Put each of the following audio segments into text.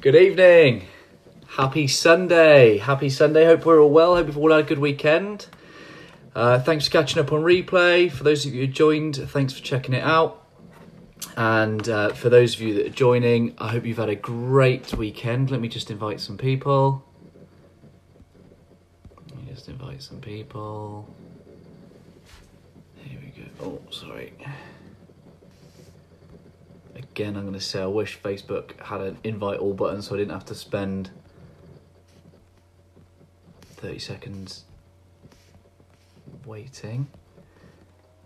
Good evening. Happy Sunday. Happy Sunday. Hope we're all well. Hope you've all had a good weekend. Uh, thanks for catching up on replay. For those of you who joined, thanks for checking it out. And uh, for those of you that are joining, I hope you've had a great weekend. Let me just invite some people. Let me just invite some people. Here we go. Oh, sorry. Again, I'm going to say I wish Facebook had an invite all button so I didn't have to spend 30 seconds waiting.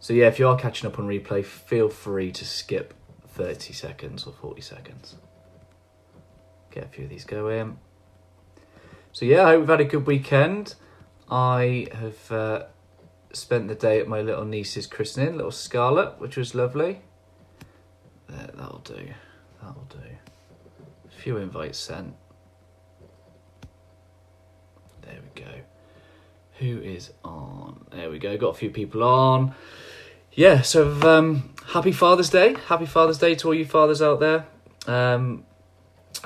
So, yeah, if you are catching up on replay, feel free to skip 30 seconds or 40 seconds. Get a few of these going. So, yeah, I hope we've had a good weekend. I have uh, spent the day at my little niece's christening, little Scarlet, which was lovely. There, that'll do. That'll do. A few invites sent. There we go. Who is on? There we go. Got a few people on. Yeah, so um, happy Father's Day. Happy Father's Day to all you fathers out there. Um,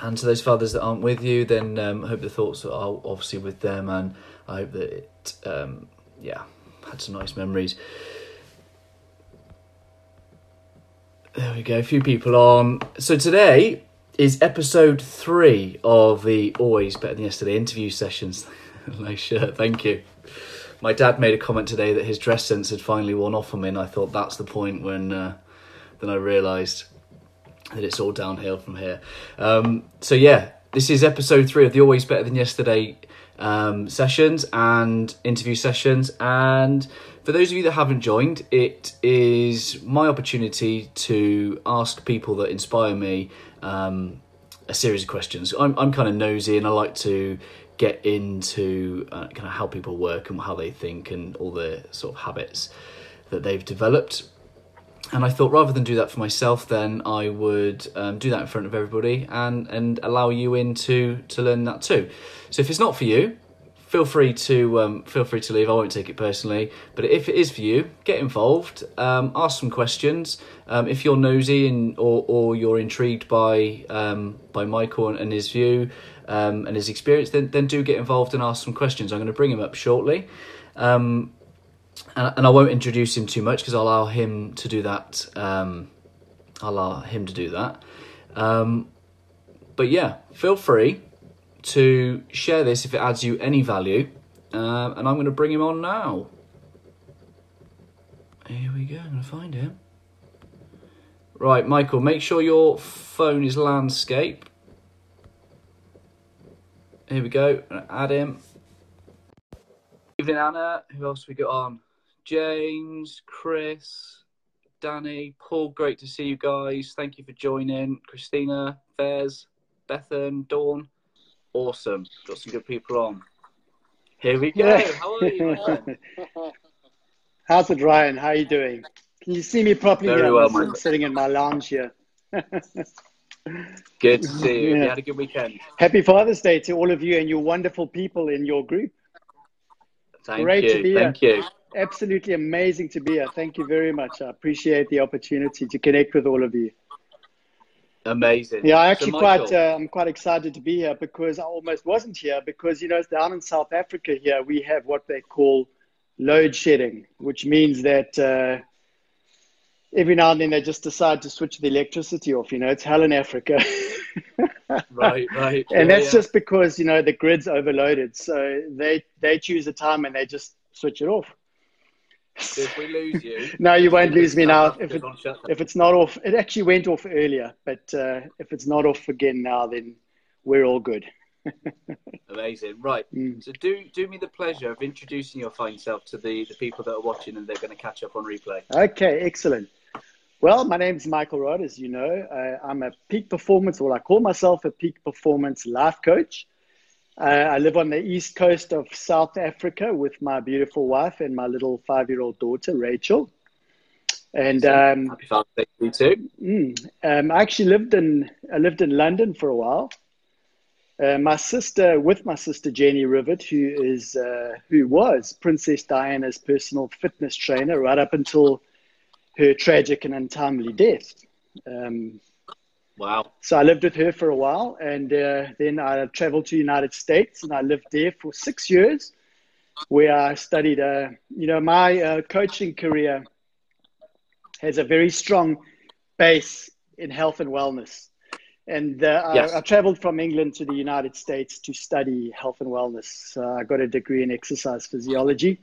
and to those fathers that aren't with you, then um, hope the thoughts are obviously with them, and I hope that it, um, yeah, had some nice memories. There we go, a few people on. So today is episode three of the Always Better Than Yesterday interview sessions. nice shirt, thank you. My dad made a comment today that his dress sense had finally worn off on me, and I thought that's the point when uh, then I realised that it's all downhill from here. Um, so yeah, this is episode three of the Always Better Than Yesterday um, sessions and interview sessions. And for those of you that haven't joined, it is my opportunity to ask people that inspire me um, a series of questions. I'm, I'm kind of nosy and I like to get into uh, kind of how people work and how they think and all the sort of habits that they've developed. And I thought rather than do that for myself, then I would um, do that in front of everybody and, and allow you in to, to learn that too. So if it's not for you, feel free to um, feel free to leave. I won't take it personally. But if it is for you, get involved. Um, ask some questions. Um, if you're nosy and or, or you're intrigued by um, by Michael and, his view um, and his experience, then then do get involved and ask some questions. I'm going to bring him up shortly. Um, and, and I won't introduce him too much because I'll allow him to do that. I'll allow him to do that. But yeah, feel free to share this if it adds you any value. Um, and I'm going to bring him on now. Here we go. I'm going to find him. Right, Michael, make sure your phone is landscape. Here we go. Add him. Evening, Anna. Who else we got on? James, Chris, Danny, Paul. Great to see you guys. Thank you for joining. Christina, Fairs, Bethan, Dawn. Awesome. Got some good people on. Here we go. Yeah. How are you. How's it, Ryan? How are you doing? Can you see me properly? Very here? well, I'm sitting in my lounge here. good to see you. Yeah. You had a good weekend. Happy Father's Day to all of you and your wonderful people in your group. Thank Great you. to be Thank here. you. Absolutely amazing to be here. Thank you very much. I appreciate the opportunity to connect with all of you. Amazing. Yeah, I actually so quite uh, I'm quite excited to be here because I almost wasn't here because you know down in South Africa here we have what they call load shedding, which means that uh, every now and then they just decide to switch the electricity off. You know, it's hell in Africa. right, right. And yeah, that's yeah. just because you know the grid's overloaded, so they they choose a time and they just switch it off. So if we lose you, no, you won't lose me now. If it, if it's not off, it actually went off earlier, but uh, if it's not off again now, then we're all good. Amazing, right? Mm. So do do me the pleasure of introducing your fine self to the the people that are watching, and they're going to catch up on replay. Okay, excellent. Well, my name is Michael Rod, as you know. Uh, I'm a peak performance, or I call myself a peak performance life coach. Uh, I live on the east coast of South Africa with my beautiful wife and my little five-year-old daughter, Rachel. And um, happy Father's Day to you too. Mm, um, I actually lived in I lived in London for a while. Uh, my sister, with my sister Jenni Rivett, who is uh, who was Princess Diana's personal fitness trainer right up until her tragic and untimely death. Um, Wow. So I lived with her for a while, and uh, then I traveled to the United States, and I lived there for six years, where I studied. Uh, you know, my uh, coaching career has a very strong base in health and wellness, and uh, yes. I, I, traveled from England to the United States to study health and wellness. So I got a degree in exercise physiology.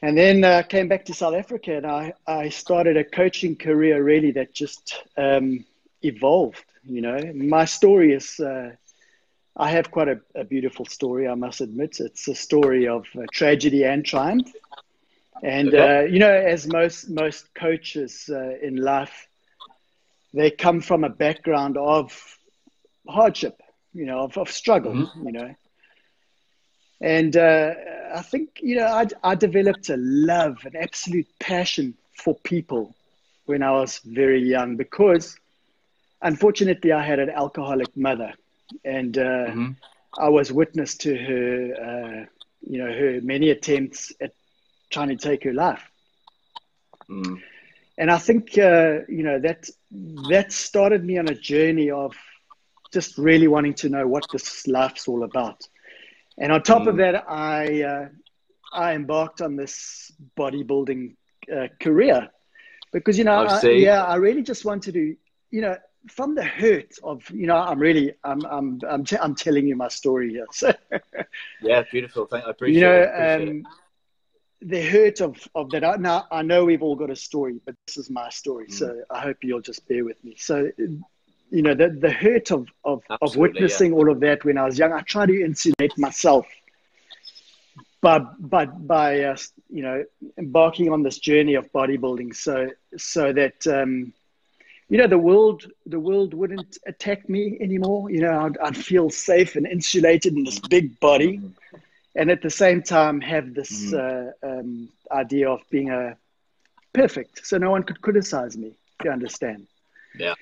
And then uh, came back to South Africa, and I, I started a coaching career really that just um, evolved. You know, my story is uh, I have quite a, a, beautiful story. I must admit, it's a story of uh, tragedy and triumph. And uh, you know, as most most coaches uh, in life, they come from a background of hardship. You know, of, of struggle. Mm-hmm. You know, and uh, I think you know I, I developed a love, an absolute passion for people when I was very young because unfortunately, I had an alcoholic mother, and uh, mm-hmm. I was witness to her, uh, you know, her many attempts at trying to take her life. Mm. And I think uh, you know that that started me on a journey of just really wanting to know what this life's all about. And on top mm. of that, I uh, I embarked on this bodybuilding uh, career because you know, I I, yeah, I really just wanted to, you know, from the hurt of you know i'm really i'm i'm i'm, t- I'm telling you my story here so yeah beautiful thank i appreciate you know it. Appreciate um, it. the hurt of of that now i know we've all got a story but this is my story mm. so i hope you'll just bear with me so you know the the hurt of of, of witnessing yeah. all of that when i was young i tried to insulate myself but but by uh, you know embarking on this journey of bodybuilding so so that um you know the world the world wouldn't attack me anymore. You know I'd, I'd, feel safe and insulated in this big body and at the same time have this mm. uh, um, idea of being a perfect so no one could criticize me if you understand. Yeah.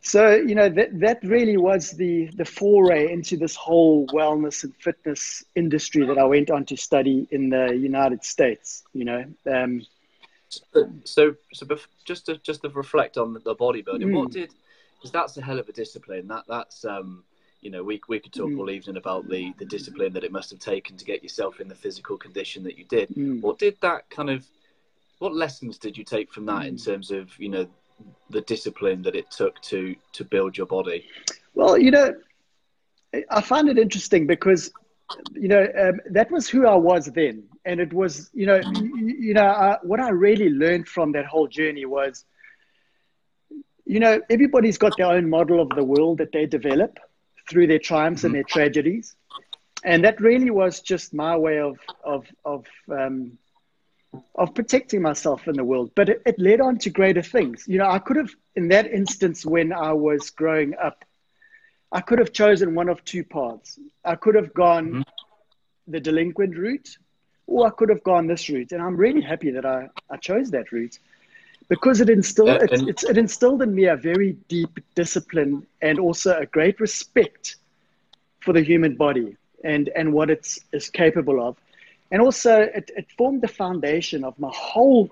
So you know that that really was the the foray into this whole wellness and fitness industry that I went on to study in the United States you know. Um, so, so just to just to reflect on the bodybuilding, mm. what did? Because that's a hell of a discipline. That that's um, you know, we we could talk mm. all evening about the the discipline that it must have taken to get yourself in the physical condition that you did. Mm. What did that kind of? What lessons did you take from that in mm. terms of you know the discipline that it took to to build your body? Well, you know, I find it interesting because you know um, that was who I was then. And it was you know you, you know uh, what i really learned from that whole journey was you know everybody's got their own model of the world that they develop through their triumphs mm-hmm. and their tragedies. And that really was just my way of of of um, of protecting myself in the world. But it, it led on to greater things. You know i could have in that instance when i was growing up i could have chosen one of two paths i could have gone mm-hmm. the delinquent route or I could have gone this route. And I'm really happy that I, I chose that route because it instilled, uh, it, it's, it instilled in me a very deep discipline and also a great respect for the human body and, and what it's is capable of. And also, it, it formed the foundation of my whole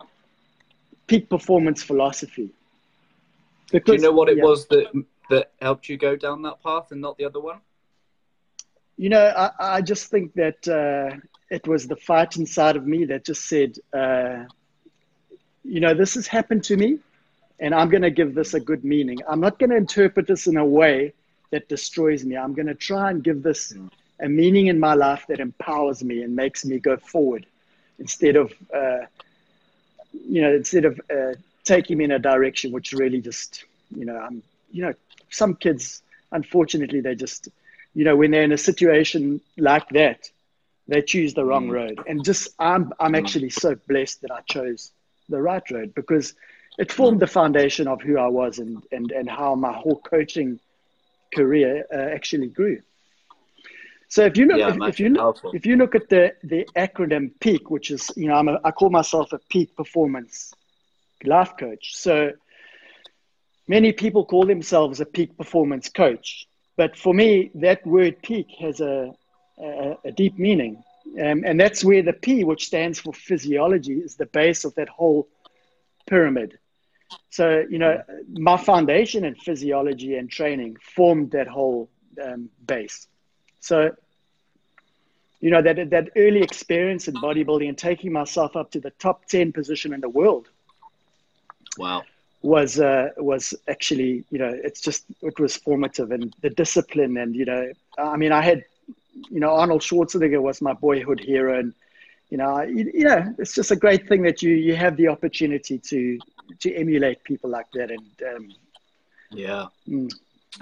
peak performance philosophy. Because, Do you know what it yeah. was that, that helped you go down that path and not the other one? You know, I, I just think that uh, it was the fight inside of me that just said, uh, you know, this has happened to me, and I'm going to give this a good meaning. I'm not going to interpret this in a way that destroys me. I'm going to try and give this a meaning in my life that empowers me and makes me go forward instead of, uh, you know, instead of uh, taking me in a direction which really just, you know, I'm, you know, some kids, unfortunately, they just, you know, when they're in a situation like that, they choose the wrong mm. road. And just I'm I'm mm. actually so blessed that I chose the right road because it formed the foundation of who I was and and and how my whole coaching career uh, actually grew. So if you look yeah, if, if, you look if you look at the the acronym PEAK, which is you know I'm a, I call myself a peak performance life coach. So many people call themselves a peak performance coach, but for me that word peak has a a, a deep meaning. Um, and that's where the P, which stands for physiology, is the base of that whole pyramid. So, you know, my foundation in physiology and training formed that whole um, base. So, you know, that, that early experience in bodybuilding and taking myself up to the top 10 position in the world. Wow. Was, uh, was actually, you know, it's just, it was formative and the discipline. And, you know, I mean, I had, you know, Arnold Schwarzenegger was my boyhood hero. And, you know, you, you know, it's just a great thing that you, you have the opportunity to, to emulate people like that. And, um, yeah. Mm.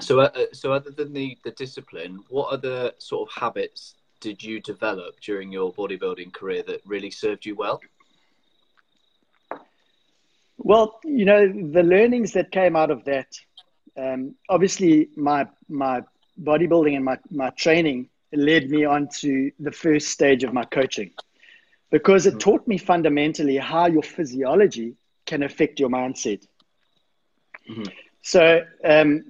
So, uh, so other than the, the discipline, what other sort of habits did you develop during your bodybuilding career that really served you well? Well, you know, the learnings that came out of that, um, obviously my my bodybuilding and my, my training led me on to the first stage of my coaching because it mm-hmm. taught me fundamentally how your physiology can affect your mindset. Mm-hmm. So um,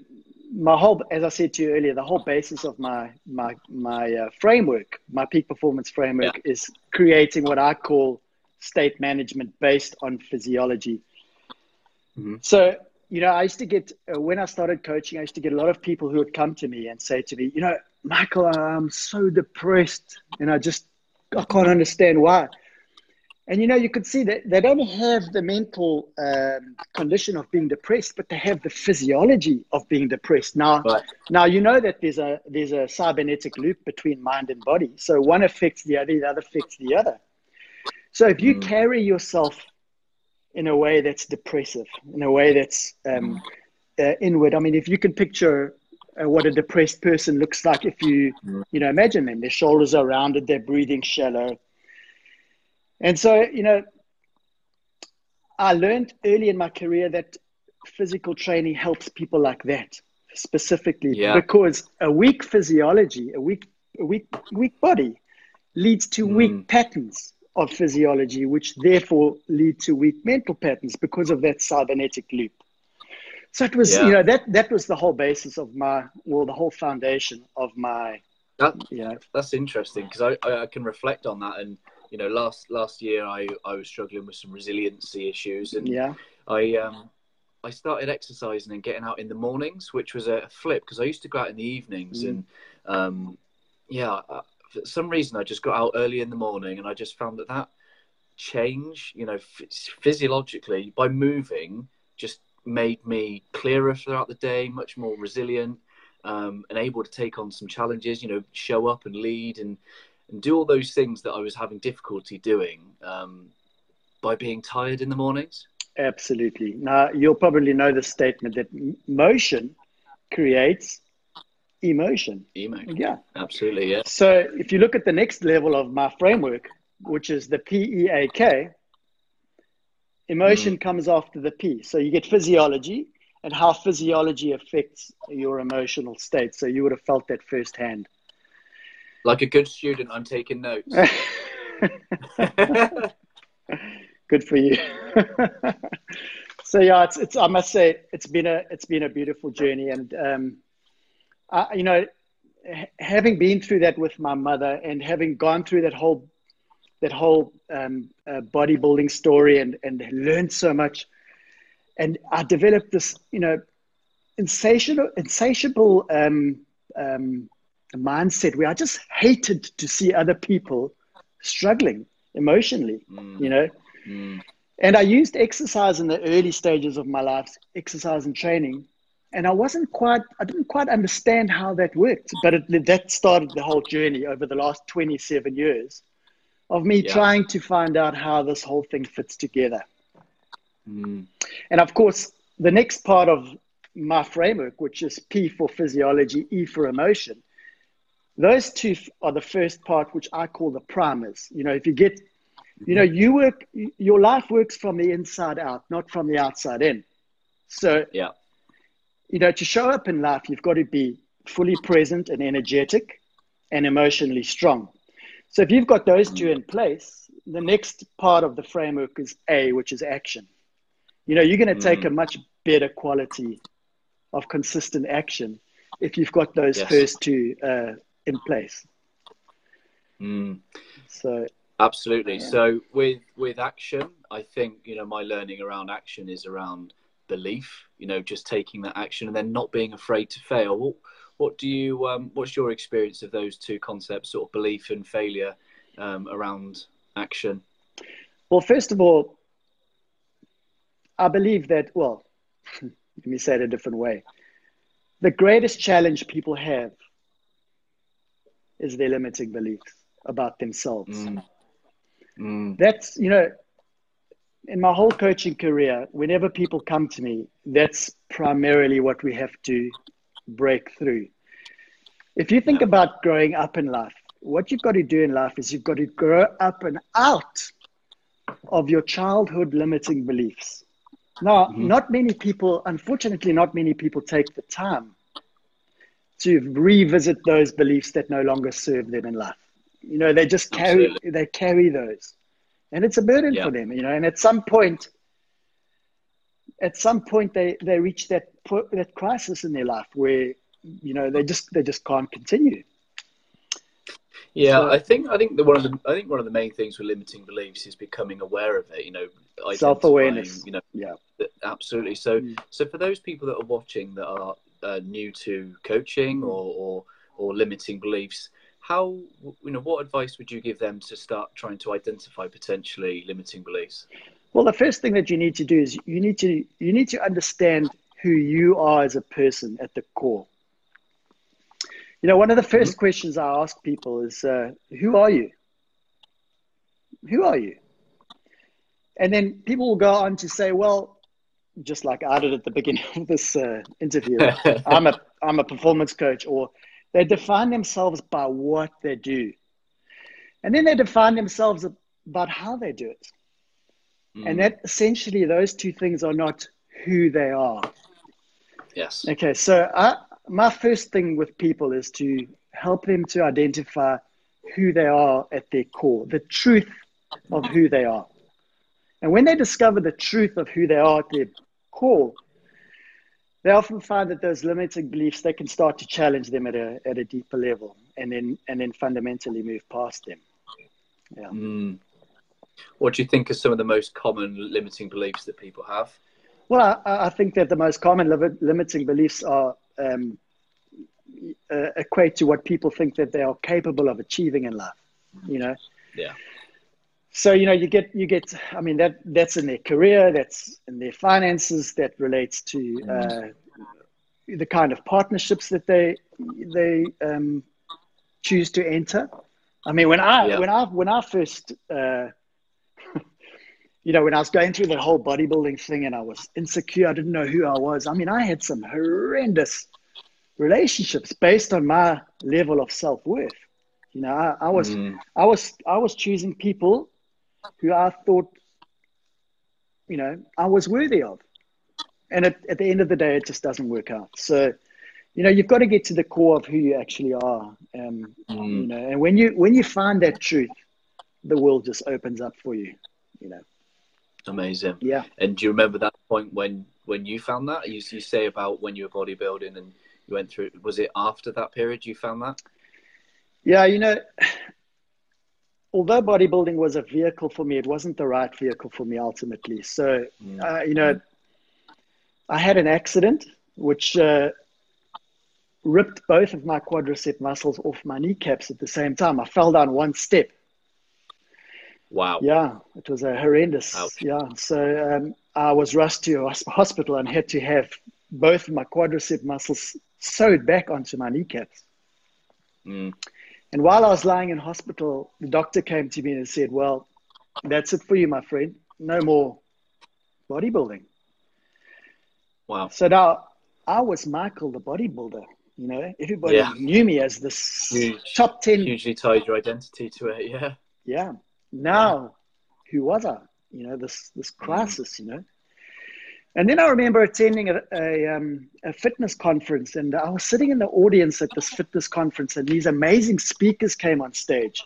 my whole, as I said to you earlier, the whole basis of my my my uh, framework, my peak performance framework, yeah. is creating what I call state management based on physiology. Mm-hmm. So, you know, I used to get uh, when I started coaching, I used to get a lot of people who would come to me and say to me, you know, Michael, I'm so depressed, and I just I can't understand why. And you know, you could see that they don't have the mental um, condition of being depressed, but they have the physiology of being depressed. Now, right. now you know that there's a there's a cybernetic loop between mind and body. So one affects the other, the other affects the other. So if you mm. carry yourself in a way that's depressive, in a way that's um, uh, inward, I mean, if you can picture uh, what a depressed person looks like, if you you know imagine them, their shoulders are rounded, they're breathing shallow and so, you know, I learned early in my career that physical training helps people like that specifically yeah. because a weak physiology, a weak, a weak, weak body leads to mm. weak patterns of physiology, which therefore lead to weak mental patterns because of that cybernetic loop. So it was, yeah. you know, that that was the whole basis of my, well, the whole foundation of my. That, you know, that's interesting because I, I, can reflect on that and you know, last last year I I was struggling with some resiliency issues, and yeah, I um I started exercising and getting out in the mornings, which was a flip because I used to go out in the evenings, mm. and um yeah, for some reason I just got out early in the morning, and I just found that that change, you know, physiologically by moving, just made me clearer throughout the day, much more resilient. Um, and able to take on some challenges, you know, show up and lead and and do all those things that I was having difficulty doing um, by being tired in the mornings? Absolutely. Now, you'll probably know the statement that motion creates emotion. Emotion. Yeah. Absolutely. Yeah. So, if you look at the next level of my framework, which is the PEAK, emotion mm. comes after the P. So, you get physiology and how physiology affects your emotional state. So, you would have felt that firsthand. Like a good student, I'm taking notes. good for you. so yeah, it's, it's I must say it's been a it's been a beautiful journey, and um, I, you know, having been through that with my mother and having gone through that whole that whole um, uh, bodybuilding story and and learned so much, and I developed this you know insatiable insatiable um, um, mindset where I just hated to see other people struggling emotionally, mm. you know. Mm. And I used exercise in the early stages of my life, exercise and training, and I wasn't quite, I didn't quite understand how that worked. But it, that started the whole journey over the last 27 years of me yeah. trying to find out how this whole thing fits together. Mm. And of course, the next part of my framework, which is P for physiology, E for emotion, those two are the first part, which I call the primers. You know, if you get, you know, you work, your life works from the inside out, not from the outside in. So, yeah, you know, to show up in life, you've got to be fully present and energetic and emotionally strong. So, if you've got those two in place, the next part of the framework is A, which is action. You know, you're going to take mm. a much better quality of consistent action if you've got those yes. first two uh, in place. Mm. So absolutely. Yeah. So with with action, I think you know my learning around action is around belief, you know, just taking that action and then not being afraid to fail. What, what do you, um, what's your experience of those two concepts, sort of belief and failure um, around action? Well, first of all, I believe that, well, let me say it a different way. The greatest challenge people have is their limiting beliefs about themselves. Mm. Mm. That's, you know, in my whole coaching career, whenever people come to me, that's primarily what we have to break through. If you think about growing up in life, what you've got to do in life is you've got to grow up and out of your childhood limiting beliefs. Now, mm-hmm. not many people, unfortunately, not many people take the time to revisit those beliefs that no longer serve them in life. You know, they just carry Absolutely. they carry those, and it's a burden yeah. for them. You know, and at some point, at some point, they they reach that that crisis in their life where you know they just they just can't continue. Yeah, so, I think I think the one of the I think one of the main things with limiting beliefs is becoming aware of it. You know, self awareness. You know, yeah, absolutely. So, mm. so for those people that are watching that are uh, new to coaching or, or or limiting beliefs, how you know what advice would you give them to start trying to identify potentially limiting beliefs? Well, the first thing that you need to do is you need to you need to understand who you are as a person at the core. You know, one of the 1st mm-hmm. questions I ask people is, uh, "Who are you? Who are you?" And then people will go on to say, "Well, just like I did at the beginning of this uh, interview, I'm a I'm a performance coach," or they define themselves by what they do, and then they define themselves about how they do it, mm. and that essentially those two things are not who they are. Yes. Okay, so I, my first thing with people is to help them to identify who they are at their core, the truth of who they are. And when they discover the truth of who they are at their core, they often find that those limiting beliefs they can start to challenge them at a at a deeper level, and then and then fundamentally move past them. Yeah. Mm. What do you think are some of the most common limiting beliefs that people have? Well, I, I think that the most common li- limiting beliefs are um, uh, equate to what people think that they are capable of achieving in life. You know. Yeah so you know you get you get i mean that that's in their career that's in their finances that relates to uh, the kind of partnerships that they they um, choose to enter i mean when i yeah. when i when i first uh, you know when i was going through the whole bodybuilding thing and i was insecure i didn't know who i was i mean i had some horrendous relationships based on my level of self-worth you know i, I was mm. i was i was choosing people who I thought, you know, I was worthy of. And at, at the end of the day, it just doesn't work out. So, you know, you've got to get to the core of who you actually are. Um, mm. You know, and when you when you find that truth, the world just opens up for you. You know. Amazing. Yeah. And do you remember that point when when you found that? You, you say about when you were bodybuilding and you went through. Was it after that period you found that? Yeah, you know, although bodybuilding was a vehicle for me, it wasn't the right vehicle for me ultimately. So, uh, you know, I had an accident which uh, ripped both of my quadricep muscles off my kneecaps at the same time. I fell down one step. Wow. Yeah, it was a horrendous. Ouch. Yeah. So um, I was rushed to a hospital and had to have both my quadricep muscles sewed back onto my kneecaps. Mm. And while I was lying in hospital, the doctor came to me and said, Well, that's it for you, my friend. No more bodybuilding. Wow. So now I was Michael the bodybuilder. You know, everybody yeah. knew me as this Huge, top 10. Hugely tied your identity to it, yeah. Yeah. Now, yeah. who was I? You know, this, this crisis, you know. And then I remember attending a, a, um, a, fitness conference, and I was sitting in the audience at this fitness conference, and these amazing speakers came on stage,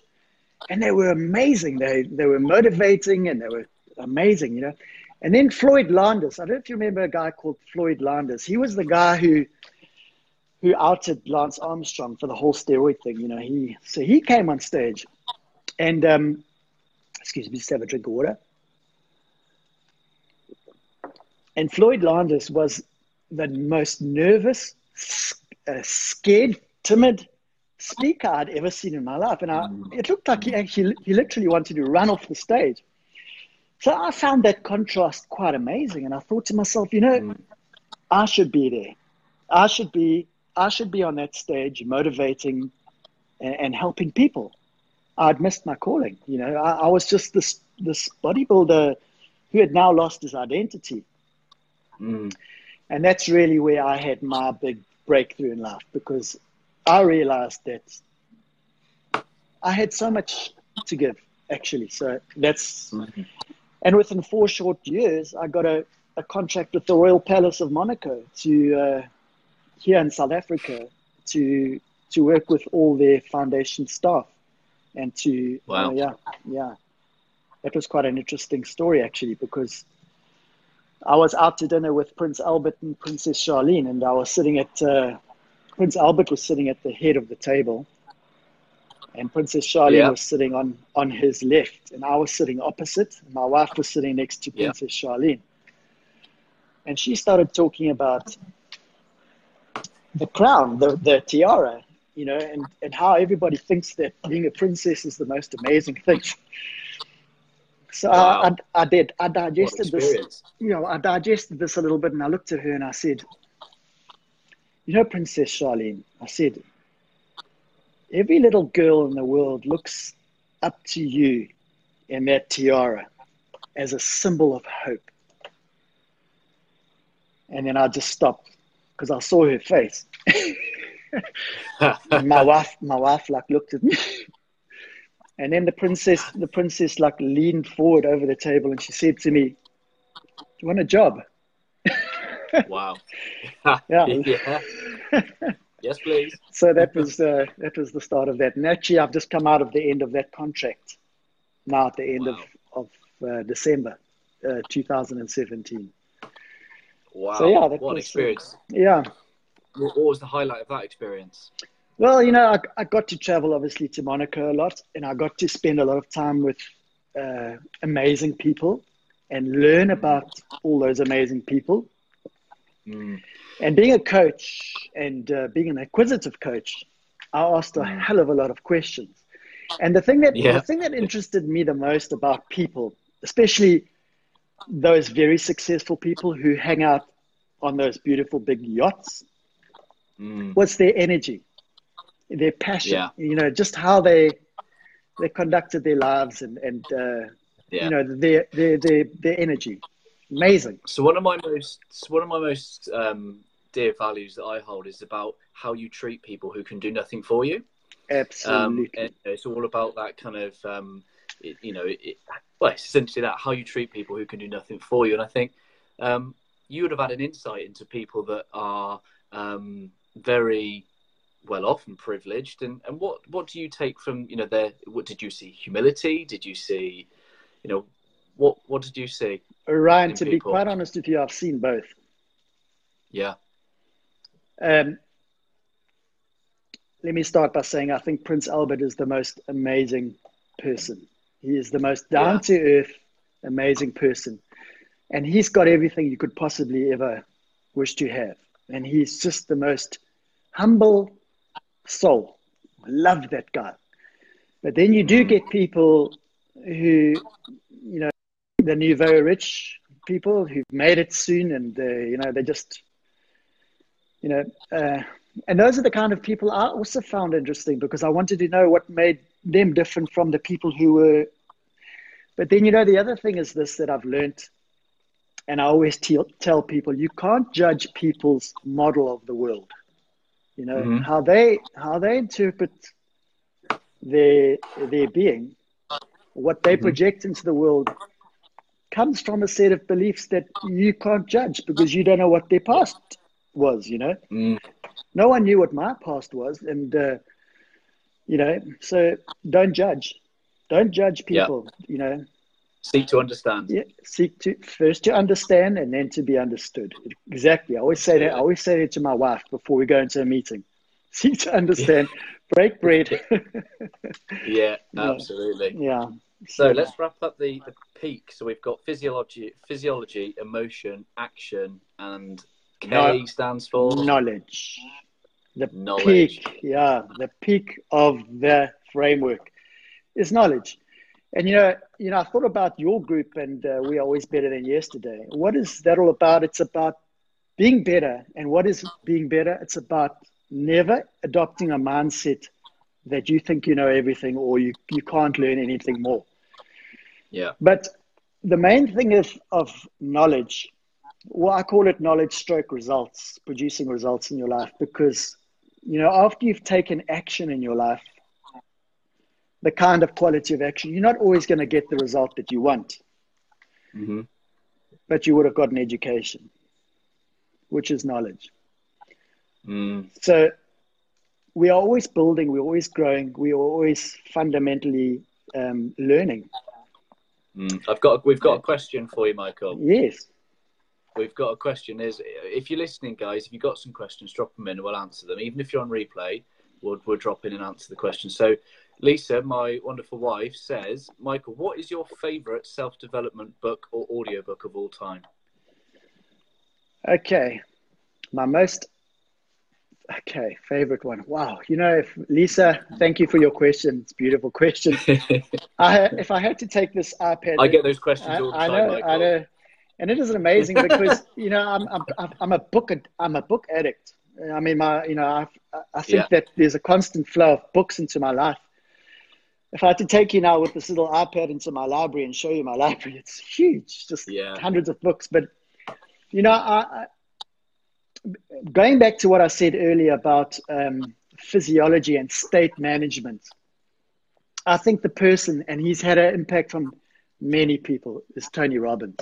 and they were amazing. They they were motivating, and they were amazing, you know. And then Floyd Landis, I don't know if you remember a guy called Floyd Landis. He was the guy who who outed Lance Armstrong for the whole steroid thing. You know, he so he came on stage, and um, excuse me, just have a drink of water. And Floyd Landis was the most nervous, uh, scared, timid speaker I'd ever seen in my life. And I, it looked like he actually, he literally wanted to run off the stage. So I found that contrast quite amazing. And I thought to myself, you know, mm. I should be there. I should be, I should be on that stage motivating and, and helping people. I'd missed my calling. You know, I, I, was just this, this bodybuilder who had now lost his identity. Mm. And that's really where I had my big breakthrough in life because I realized that I had so much to give, actually. So that's, mm-hmm. and within four short years, I got a, a contract with the Royal Palace of Monaco to uh, here in South Africa to to work with all their foundation staff and to wow. Uh, yeah yeah that was quite an interesting story actually because I was out to dinner with Prince Albert and Princess Charlene and I was sitting at uh, Prince Albert was sitting at the head of the table, and Princess Charlene yeah. was sitting on on his left, and I was sitting opposite. And my wife was sitting next to Princess yeah. Charlene, and she started talking about the crown, the the tiara, you know, and and how everybody thinks that being a princess is the most amazing thing. So uh, wow. I, I, I, did. I digested this. You know, I digested this a little bit, and I looked at her and I said, you know, Princess Charlene, I said, every little girl in the world looks up to you in that tiara as a symbol of hope. And then I just stopped because I saw her face. my wife, my wife, like looked at me, and then the princess, the princess, like leaned forward over the table and she said to me, "Do you want a job?" wow. yeah. yeah. yes, please. So that was uh, that was the start of that. And actually, I've just come out of the end of that contract now at the end wow. of of uh, December uh, 2017. Wow. So yeah, that what was, experience. yeah. What was the highlight of that experience? Well, you know, I, I got to travel obviously to Monaco a lot, and I got to spend a lot of time with uh, amazing people and learn about all those amazing people. Mm. And being a coach and uh, being an acquisitive coach, I asked a mm. hell of a lot of questions. And the thing that yeah. the thing that interested me the most about people, especially those very successful people who hang out on those beautiful big yachts, mm. was their energy, their passion. Yeah. You know, just how they they conducted their lives and and uh, yeah. you know their their their their energy. Amazing. So one of my most one of my most um, dear values that I hold is about how you treat people who can do nothing for you. Absolutely. Um, it's all about that kind of um, it, you know it, well it's essentially that how you treat people who can do nothing for you and I think um, you would have had an insight into people that are um, very well off and privileged and, and what what do you take from you know their what did you see humility did you see you know what what did you see Ryan, to people? be quite honest with you, I've seen both. Yeah. Um, let me start by saying I think Prince Albert is the most amazing person. He is the most down to earth, amazing person. And he's got everything you could possibly ever wish to have. And he's just the most humble soul. I love that guy. But then you do get people who, you know, the nouveau rich people who've made it soon, and uh, you know they just, you know, uh, and those are the kind of people I also found interesting because I wanted to know what made them different from the people who were. But then you know the other thing is this that I've learned, and I always te- tell people you can't judge people's model of the world. You know mm-hmm. how they how they interpret their their being, what they mm-hmm. project into the world comes from a set of beliefs that you can't judge because you don't know what their past was, you know? Mm. No one knew what my past was. And, uh, you know, so don't judge. Don't judge people, you know? Seek to understand. Yeah, seek to first to understand and then to be understood. Exactly. I always say that. I always say that to my wife before we go into a meeting. Seek to understand, break bread. yeah, absolutely. Yeah. So let's wrap up the, the peak. So we've got physiology, physiology, emotion, action, and K No- stands for knowledge. The Knowledge. peak, yeah, the peak of the framework is knowledge. And you know, you know, I thought about your group, and uh, we are always better than yesterday. What is that all about? It's about being better. And what is being better? It's about never adopting a mindset that you think you know everything or you, you can't learn anything more. Yeah. But the main thing is of knowledge. Well, I call it knowledge stroke results, producing results in your life because, you know, after you've taken action in your life, the kind of quality of action, you're not always going to get the result that you want, hmm but you would have got an education, which is knowledge. Mm. So we are always building, we're always growing, we are always fundamentally um, learning. Mm. I've got we've got a question for you, Michael. Yes. We've got a question. Is if you're listening, guys, if you've got some questions, drop them in and we'll answer them. Even if you're on replay, we'll we'll drop in and answer the question. So, Lisa, my wonderful wife, says, Michael, what is your favourite self-development book or audiobook of all time? Okay. My most okay favorite one. Wow. You know, if Lisa, thank you for your question. It's a beautiful question. I if I had to take this iPad, I get those questions I, all the I time, know, Michael. I know, and it is amazing because you know I'm I'm I'm a book I'm a book addict. I mean, my you know I I think Yeah. that there's a constant flow of books into my life. If I had to take you now with this little iPad into my library and show you my library, it's huge, just Yeah. hundreds of books. But you know, I, I going back to what I said earlier about um, physiology and state management, I think the person, and he's had an impact on many people, is Tony Robbins.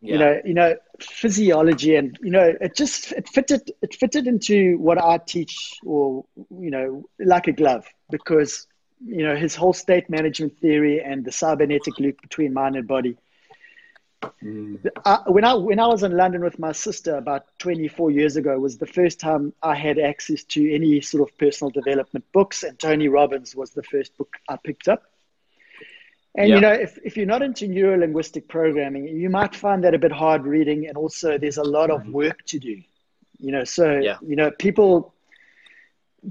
Yeah. You know, you know, physiology, and you know, it just it fitted it fitted into what I teach, or you know, like a glove, because you know his whole state management theory and the cybernetic loop between mind and body Mm. I, when I when I was in London with my sister about 24 years ago was the first time I had access to any sort of personal development books, and Tony Robbins was the first book I picked up. And Yeah. you know, if, if you're not into neuro linguistic programming, you might find that a bit hard reading, and also there's a lot of work to do. You know, so Yeah. you know, people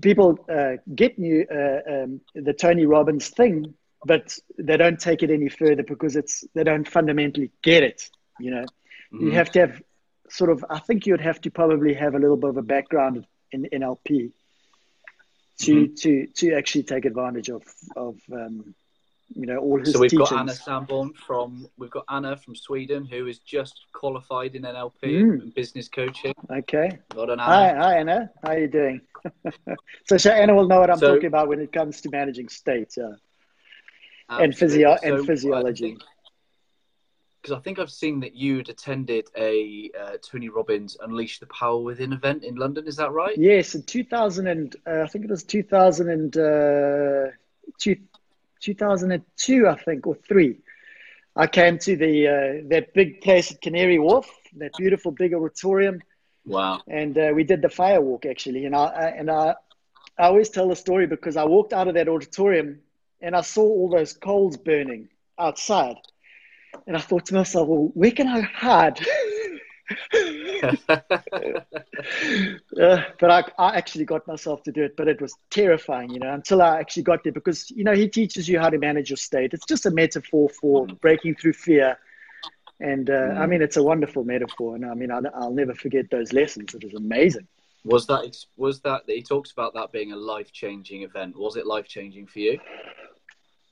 people uh, get new uh, um, the Tony Robbins thing, but they don't take it any further because it's they don't fundamentally get it. You know, you Mhm. have to have sort of. I think you'd have to probably have a little bit of a background in NLP to Mm-hmm. to to actually take advantage of of um, you know all his So we've teachings. got Anna Sanborn from we've got Anna from Sweden who is just qualified in NLP Mm. and business coaching. Okay. An Hi, Anna. hi Anna. How are you doing? so, so Anna will know what I'm So- talking about when it comes to managing states. Yeah. and physio- So, and physiology. Because I think I've seen that you'd attended a uh, Tony Robbins Unleash the Power Within event in London. Is that right? Yes, in 2000 and uh, I think it was 2000 and uh, two, 2002, I think, or three. I came to the uh, that big place at Canary Wharf, that beautiful big auditorium, Wow. and uh, we did the fire walk actually. And I, I and I, I always tell the story because I walked out of that auditorium and I saw all those coals burning outside, and I thought to myself, well, where can I hide? Uh, but I, I actually got myself to do it, but it was terrifying, you know, until I actually got there because, you know, he teaches you how to manage your state. It's just a metaphor for Mm. breaking through fear. And uh, I Mm. mean, it's a wonderful metaphor. And I mean, I'll, I'll never forget those lessons. It was amazing. was that was that he talks about that being a life changing event? Was it life changing for you?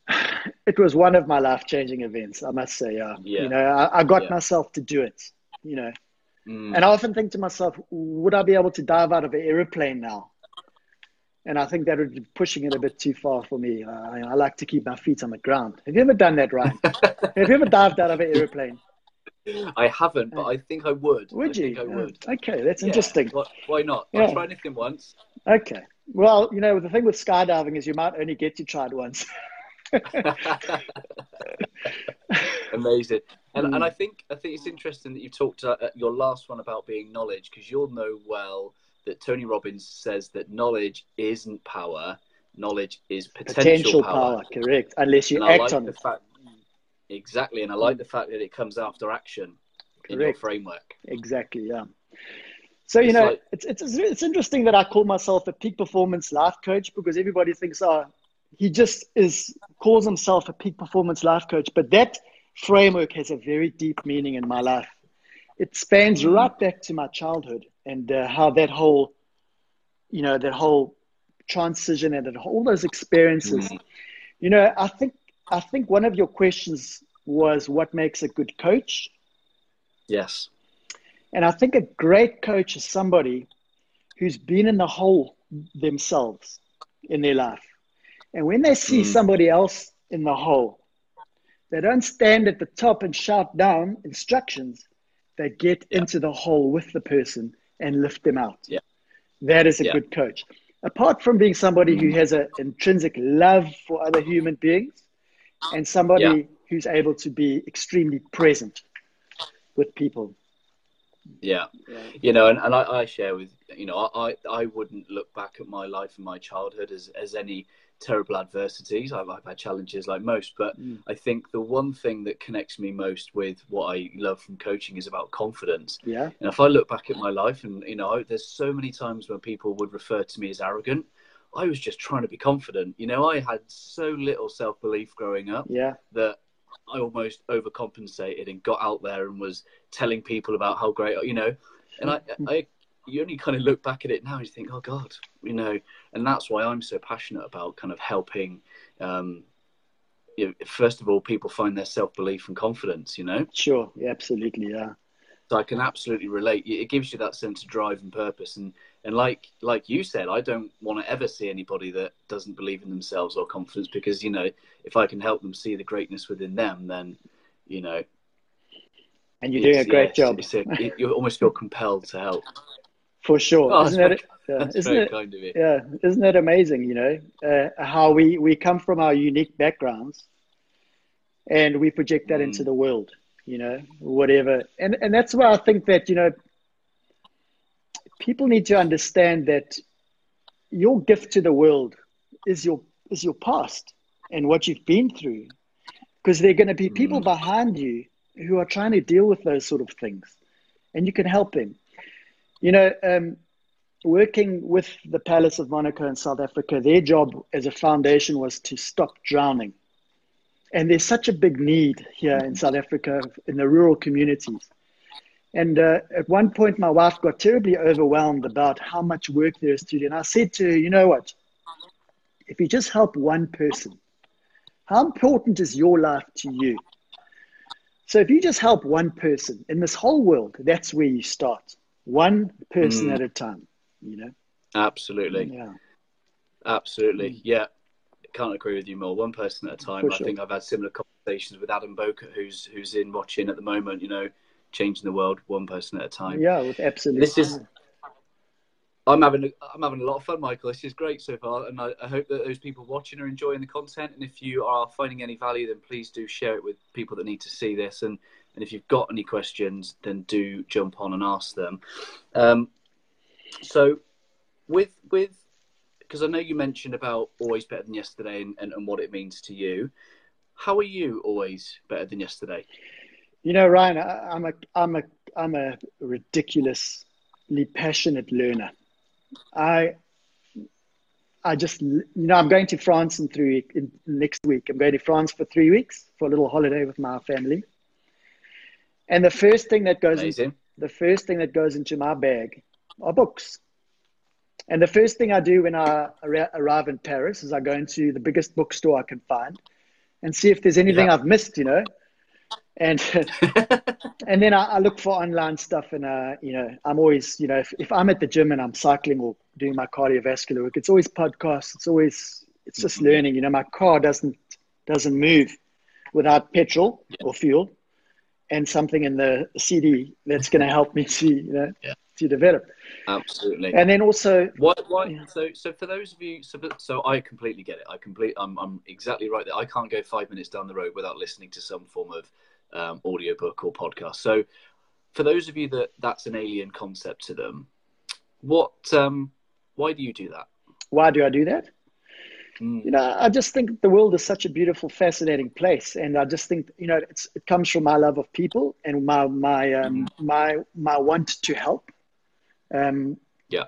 It was one of my life changing events, I must say. Yeah. Yeah. You know, I, I got Yeah. myself to do it, you know. Mm. And I often think to myself, would I be able to dive out of an aeroplane now? And I think that would be pushing it a bit too far for me. Uh, I, like to keep my feet on the ground. Have you ever done that, Ryan? Have you ever dived out of an aeroplane? I haven't, but I think I would. Would I you? Think I would. Okay, that's Yeah. interesting. Why, why not? Yeah. I'll try anything once. Okay. Well, you know, the thing with skydiving is you might only get to try it once. Amazing. And Mm. and I think I think it's interesting that you talked uh, at your last one about being knowledge because you'll know well that Tony Robbins says that knowledge isn't power. knowledge is potential, Potential power. power, correct. Unless you And act like on the it. fact, exactly, and I like the fact that it comes after action in your Correct. framework. Exactly, yeah. So you It's know, like- it's, it's it's interesting that I call myself a peak performance life coach because everybody thinks, oh, he just is calls himself a peak performance life coach, but that framework has a very deep meaning in my life. It spans Mm. right back to my childhood and uh, how that whole, you know, that whole transition and that, all those experiences. Mm. You know, I think I think one of your questions was what makes a good coach. Yes. And I think a great coach is somebody who's been in the hole themselves in their life. And when they see Mm. somebody else in the hole, they don't stand at the top and shout down instructions. They get Yeah. into the hole with the person and lift them out. Yeah. That is a Yeah. good coach. Apart from being somebody who has an intrinsic love for other human beings and somebody Yeah. who's able to be extremely present with people. Yeah. Yeah. you know and, and I, I share with you know I, I wouldn't look back at my life and my childhood as, as any terrible adversities I've, I've had challenges like most but Mm. i think the one thing that connects me most with what i love from coaching is about confidence Yeah. and if i look back at my life and you know there's so many times when people would refer to me as arrogant i was just trying to be confident you know i had so little self-belief growing up Yeah. that I almost overcompensated and got out there and was telling people about how great, you know, and I, I, you only kind of look back at it now and you think, oh God, you know, and that's why I'm so passionate about kind of helping, um, you know, first of all, people find their self belief and confidence, you know, Sure. Yeah, absolutely. Yeah. so I can absolutely relate. It gives you that sense of drive and purpose, and and like like you said, I don't want to ever see anybody that doesn't believe in themselves or confidence because you know if I can help them see the greatness within them, then you know And you're doing a great yeah, job it- you almost feel compelled to help. For sure. Oh, isn't that yeah, That's isn't very it? kind of you. Yeah, isn't that amazing? You know uh, how we we come from our unique backgrounds, and we project that Mm. into the world. You know, whatever, and and that's why I think that you know people need to understand that your gift to the world is your is your past and what you've been through, because there are going to be people Mm. behind you who are trying to deal with those sort of things, and you can help them. You know, um, working with the Palace of Monaco in South Africa, their job as a foundation was to stop drowning. And there's such a big need here in South Africa in the rural communities. And uh, at one point, my wife got terribly overwhelmed about how much work there is to do. And I said to her, you know what? If you just help one person, how important is your life to you? So if you just help one person in this whole world, that's where you start. One person Mm. at a time, you know? Absolutely, Yeah. absolutely, yeah. Can't agree with you more. One person at a time. For I sure. think I've had similar conversations with Adam Boker, who's who's in watching at the moment. You know, changing the world one person at a time. Yeah, with absolutely. This is- I'm having a, I'm having a lot of fun, Michael. This is great so far, and I, I hope that those people watching are enjoying the content. And if you are finding any value, then please do share it with people that need to see this. And and if you've got any questions, then do jump on and ask them. Um, so with with because I know you mentioned about always better than yesterday and, and, and what it means to you. How are you always better than yesterday? You know, Ryan, I, I'm a I'm a I'm a ridiculously passionate learner. I I just you know I'm going to France in three in, next week. I'm going to France for three weeks for a little holiday with my family. And the first thing that goes in, Amazing. the first thing that goes into my bag are books. And the first thing I do when I arrive in Paris is I go into the biggest bookstore I can find and see if there's anything Yeah. I've missed, you know. And and then I, I look for online stuff, and uh, you know, I'm always, you know, if, if I'm at the gym and I'm cycling or doing my cardiovascular work, it's always podcasts. It's always, it's just Mhm. learning. You know, my car doesn't doesn't move without petrol or fuel, and something in the CD that's going to help me to, you know, Yeah. to develop. Absolutely. And then also, Why? Why? Yeah. So, so for those of you, so, so I completely get it. I complete. I'm, I'm exactly right there. I can't go five minutes down the road without listening to some form of um, audiobook or podcast. So, for those of you that that's an alien concept to them, what? Um, why do you do that? why do I do that? Mm. you know, I just think the world is such a beautiful, fascinating place, and I just think you know it's, it comes from my love of people and my my um, mm. my my want to help. Um, yeah.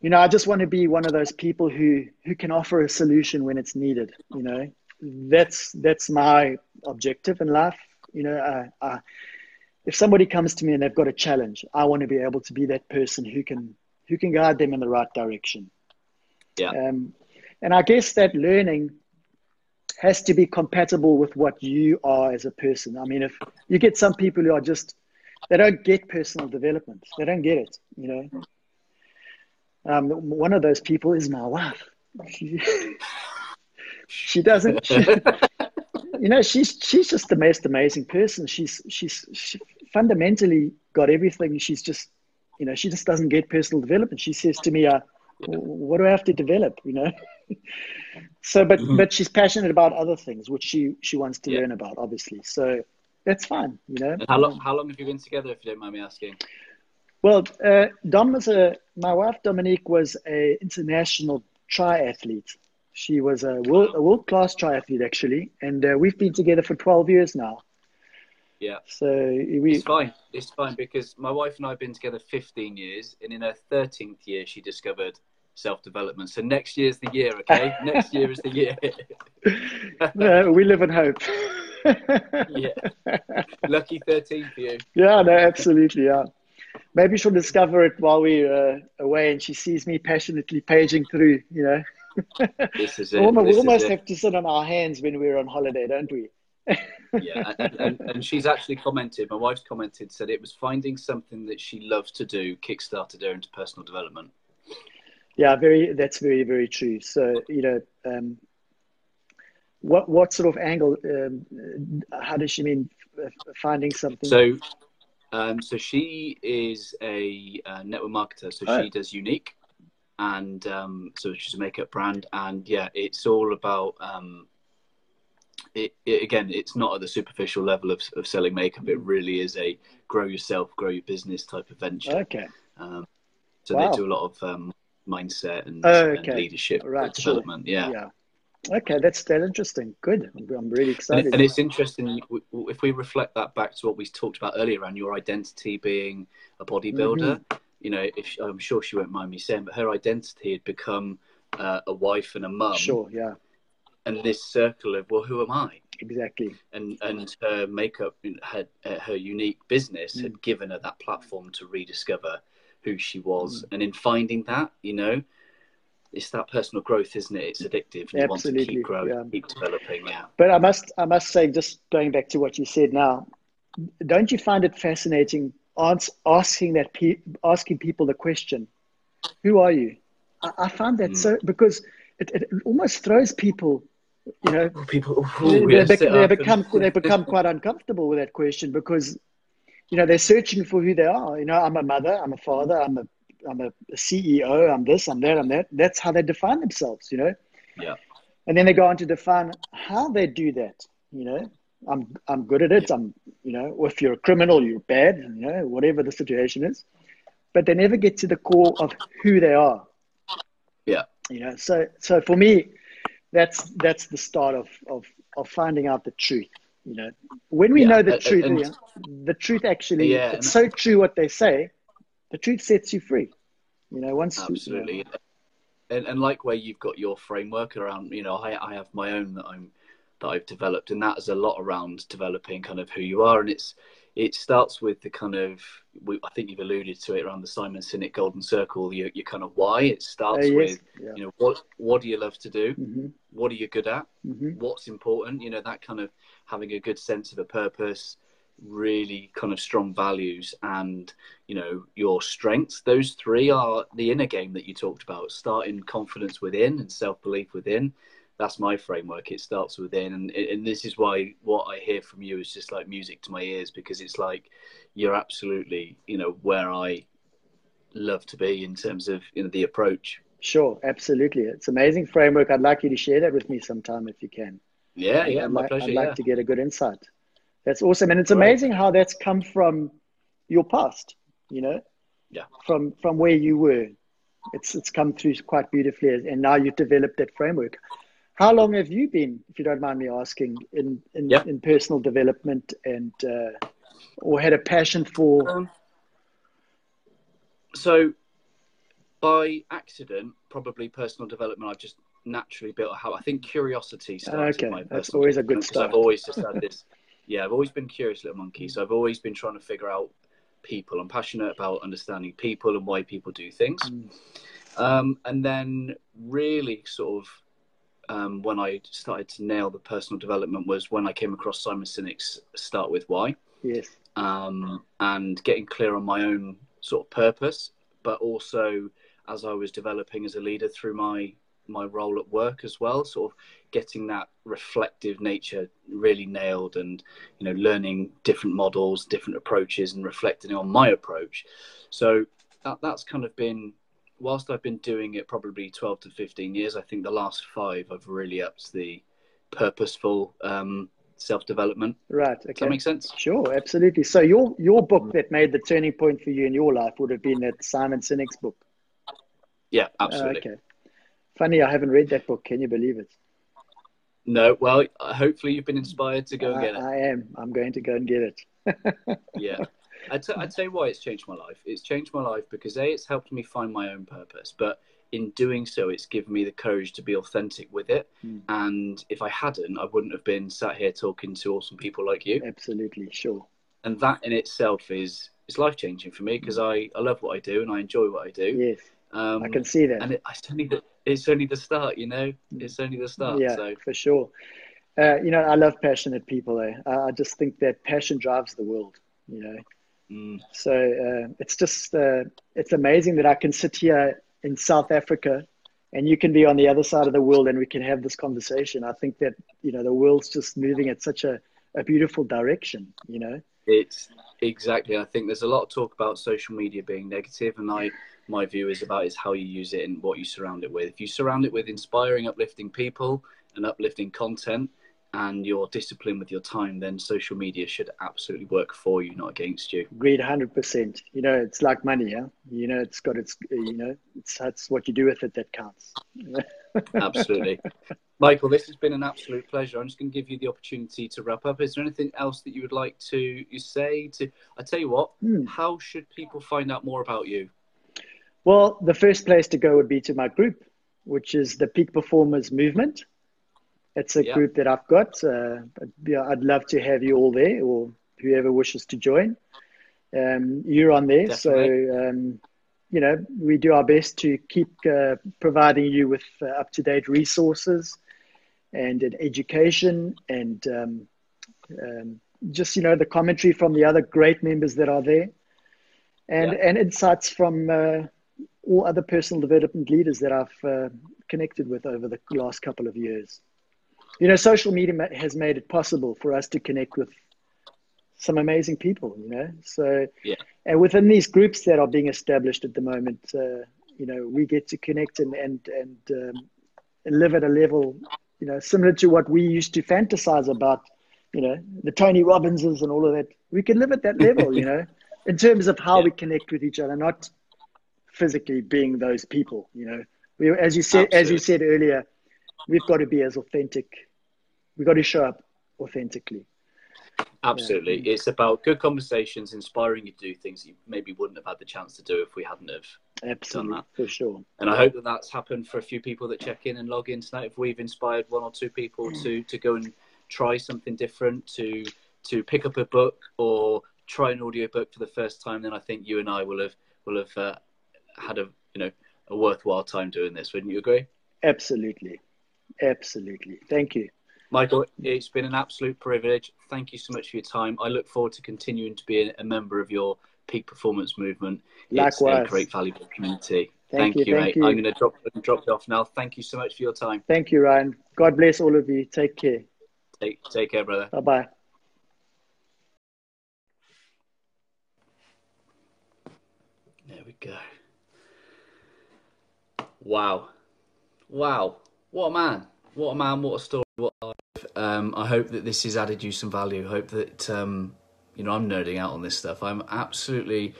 You know, I just want to be one of those people who who can offer a solution when it's needed. You know, that's that's my objective in life. You know, uh, uh, if somebody comes to me and they've got a challenge, I want to be able to be that person who can who can guide them in the right direction. Yeah. Um, and I guess that learning has to be compatible with what you are as a person. I mean, if you get some people who are just they don't get personal development, they don't get it. You know, um, one of those people is my wife. She, doesn't. She, you know, she's she's just the most amazing person. She's she's she fundamentally got everything. She's just, you know, she just doesn't get personal development. She says to me, uh, "What do I have to develop?" You know. So, but mm-hmm. but she's passionate about other things, which she she wants to yeah. learn about, obviously. So that's fine, you know. And how long how long have you been together, if you don't mind me asking? Well, uh, Dom was a my wife Dominique was a international triathlete. She was a world, a world class triathlete actually, and uh, we've been together for twelve years now. Yeah. So we. It's fine. It's fine because my wife and I have been together fifteen years, and in her thirteenth year, she discovered self development. So next year's the year, okay? next year is the year. no, we live in hope. yeah. Lucky 13 for you. Yeah, no, absolutely. Yeah. Maybe she'll discover it while we're uh, away and she sees me passionately paging through, you know. this is it. We almost, almost have to sit on our hands when we're on holiday, don't we? yeah, and, and, and, she's actually commented, my wife's commented, said it was finding something that she loves to do kickstarted her into personal development. Yeah, very. That's very very true. So you know, um, what what sort of angle? Um, how does she mean finding something? So, um, so she is a uh, network marketer. So oh. she does Younique, and um, so she's a makeup brand, and yeah, it's all about. Um, it, it, again, it's not at the superficial level of, of selling makeup. It really is a grow yourself, grow your business type of venture. Okay. Um, so wow. they do a lot of um, mindset and, oh, okay. and leadership right, development. Yeah. yeah. Okay, that's that interesting. Good. I'm really excited. And, and it's interesting if we reflect that back to what we talked about earlier around your identity being a bodybuilder. Mm-hmm. You know, if I'm sure she won't mind me saying, but her identity had become uh, a wife and a mum. Sure. Yeah. And this circle of well, who am I? Exactly. And and her makeup, her uh, her Younique business mm. had given her that platform to rediscover who she was. Mm. And in finding that, you know, it's that personal growth, isn't it? It's addictive. You Absolutely. want to keep growing, yeah. keep developing. Yeah. But I must, I must say, just going back to what you said now, don't you find it fascinating asking that pe- asking people the question, "Who are you?" I, I find that mm. so because it, it almost throws people you know, people ooh, they, they, they become they become quite uncomfortable with that question because you know, they're searching for who they are. You know, I'm a mother, I'm a father, I'm a I'm a CEO, I'm this, I'm that, I'm that. That's how they define themselves, you know. Yeah. And then they go on to define how they do that. You know, I'm I'm good at it. Yeah. I'm you know, if you're a criminal, you're bad. You know, whatever the situation is. But they never get to the core of who they are. Yeah. You know, so so for me, that's that's the start of of of finding out the truth. You know, when we yeah, know the truth, and, the truth actually, yeah, it's so true what they say. The truth sets you free. You know, once absolutely, you know, and, and like where you've got your framework around, you know, I, I have my own that I'm that I've developed, and that is a lot around developing kind of who you are, and it's it starts with the kind of I think you've alluded to it around the Simon Sinek Golden Circle. Your, your kind of why. It starts uh, yes. with yeah. you know what what do you love to do, mm-hmm. what are you good at, mm-hmm. what's important. You know that kind of having a good sense of a purpose, really kind of strong values, and you know your strengths. Those three are the inner game that you talked about. Starting confidence within and self belief within that's my framework. It starts within, and and this is why what I hear from you is just like music to my ears because it's like you're absolutely you know where I love to be in terms of you know the approach. Sure, absolutely. It's amazing framework. I'd like you to share that with me sometime if you can. Yeah, yeah, I'd my like, pleasure. I'd like yeah. to get a good insight. That's awesome, and it's amazing how that's come from your past. You know, yeah, from from where you were. It's it's come through quite beautifully, and now you've developed that framework. How long have you been, if you don't mind me asking, in in, Yeah. in personal development and uh, or had a passion for? Um, so, by accident, probably personal development, I've just naturally built a habit. I think curiosity started Okay, my that's always a good 'cause I've always just had this. Yeah, I've always been curious little monkey. So I've always been trying to figure out people. I'm passionate about understanding people and why people do things. Mm. Um, and then, really, sort of, um, when I started to nail the personal development was when I came across Simon Sinek's "Start with Why." Yes. um, and getting clear on my own sort of purpose, but also as I was developing as a leader through my my role at work as well, sort of getting that reflective nature really nailed, and you know, learning different models, different approaches, and reflecting on my approach. So that that's kind of been. Whilst I've been doing it probably 12 to 15 years, I think the last five I've really upped the purposeful um, self development. Right. Does Okay. that make sense? Sure, absolutely. So your your book that made the turning point for you in your life would have been that Simon Sinek's book. Yeah, Uh, absolutely. okay. Funny, I haven't read that book. Can you believe it? No, well, hopefully you've been inspired to go and get it. I am. I'm going to go and get it. Yeah. I t- I'd say why it's changed my life. It's changed my life because A, it's helped me find my own purpose, but in doing so, it's given me the courage to be authentic with it. Mm. And if I hadn't, I wouldn't have been sat here talking to awesome people like you. Absolutely, sure. And that in itself is is life changing for me because I, I love what I do and I enjoy what I do. Yes, Um, I can see that. and it, it's only the it's only the start, you know. It's only the start. yeah, So for sure. Uh, you know, I love passionate people. Eh? I I just think that passion drives the world. You know, mm, so uh, it's just uh, it's amazing that I can sit here in South Africa, and you can be on the other side of the world, and we can have this conversation. I think that you know the world's just moving at such a, a beautiful direction. You know, It's exactly. I think there's a lot of talk about social media being negative, and I my view is about is how you use it and what you surround it with. If you surround it with inspiring, uplifting people and uplifting content, and you're disciplined with your time, then social media should absolutely work for you, not against you. agreed, hundred percent. You know, it's like money. Yeah, you know, it's got its. You know, it's that's what you do with it that counts. Absolutely. Michael, this has been an absolute pleasure. I'm just going to give you the opportunity to wrap up. Is there anything else that you would like to you say? To I tell you what, Hmm. how should people find out more about you? Well, the first place to go would be to my group, which is the Peak Performers Movement. It's a Yeah. group that I've got. Uh, I'd, yeah, I'd love to have you all there or whoever wishes to join. Um, you're on there. Definitely. So, um, you know, we do our best to keep uh, providing you with uh, up to date resources and an education and um, um, just, you know, the commentary from the other great members that are there and, Yeah. and insights from uh, all other personal development leaders that I've uh, connected with over the last couple of years. You know, social media has made it possible for us to connect with some amazing people, you know. So, Yeah. and within these groups that are being established at the moment, uh, you know, we get to connect and, and, and um, live at a level, you know, similar to what we used to fantasize about, you know, the Tony Robbinses and all of that. We can live at that level, you know, in terms of how Yeah. we connect with each other, not physically being those people, you know. We, as you said, as you said earlier, we've got to be as authentic. We've got to show up authentically. Absolutely. It's about good conversations, inspiring you to do things you maybe wouldn't have had the chance to do if we hadn't have. Absolutely, that. for sure. And I hope that that's happened for a few people that check in and log in tonight. If we've inspired one or two people to to go and try something different, to to pick up a book or try an audio book for the first time, then I think you and I will have will have uh, had a you know a worthwhile time doing this. Wouldn't you agree? Absolutely. Absolutely. Thank you. Michael, it's been an absolute privilege. Thank you so much for your time. I look forward to continuing to be a member of your peak performance movement. It's Likewise. a great, valuable community. Thank Thank, you, you, thank mate. you. I'm going to drop drop it off now. Thank you so much for your time. Thank you, Ryan. God bless all of you. Take care. Take take care, brother. Bye bye. There we go. Wow. Wow. What a man. What a man. What a story. What a life. Um, I hope that this has added you some value. Hope that, um, you know, I'm nerding out on this stuff. I'm absolutely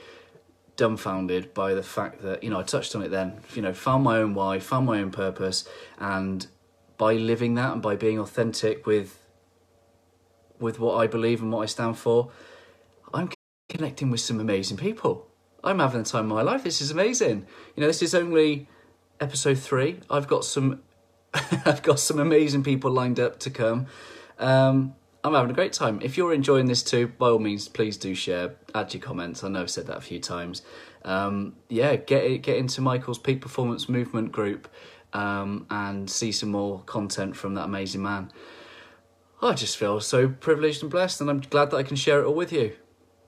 dumbfounded by the fact that, you know, I touched on it then, you know, found my own why, found my own purpose, and by living that and by being authentic with with what I believe and what I stand for, I'm connecting with some amazing people. I'm having the time of my life. This is amazing. You know, this is only episode three. I've got some, I've got some amazing people lined up to come. Um, I'm having a great time. If you're enjoying this too, by all means, please do share. Add your comments. I know I've said that a few times. Um, yeah, get get into Michael's Peak Performance Movement group um, and see some more content from that amazing man. I just feel so privileged and blessed, and I'm glad that I can share it all with you.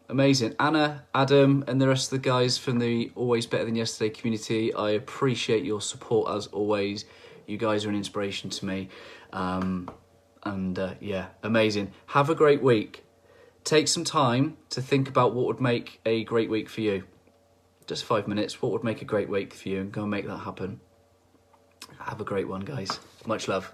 Amazing. Anna, Adam, and the rest of the guys from the Always Better Than Yesterday community, I appreciate your support as always. You guys are an inspiration to me. Um, and uh, yeah, amazing. Have a great week. Take some time to think about what would make a great week for you. Just five minutes. What would make a great week for you? And go and make that happen. Have a great one, guys. Much love.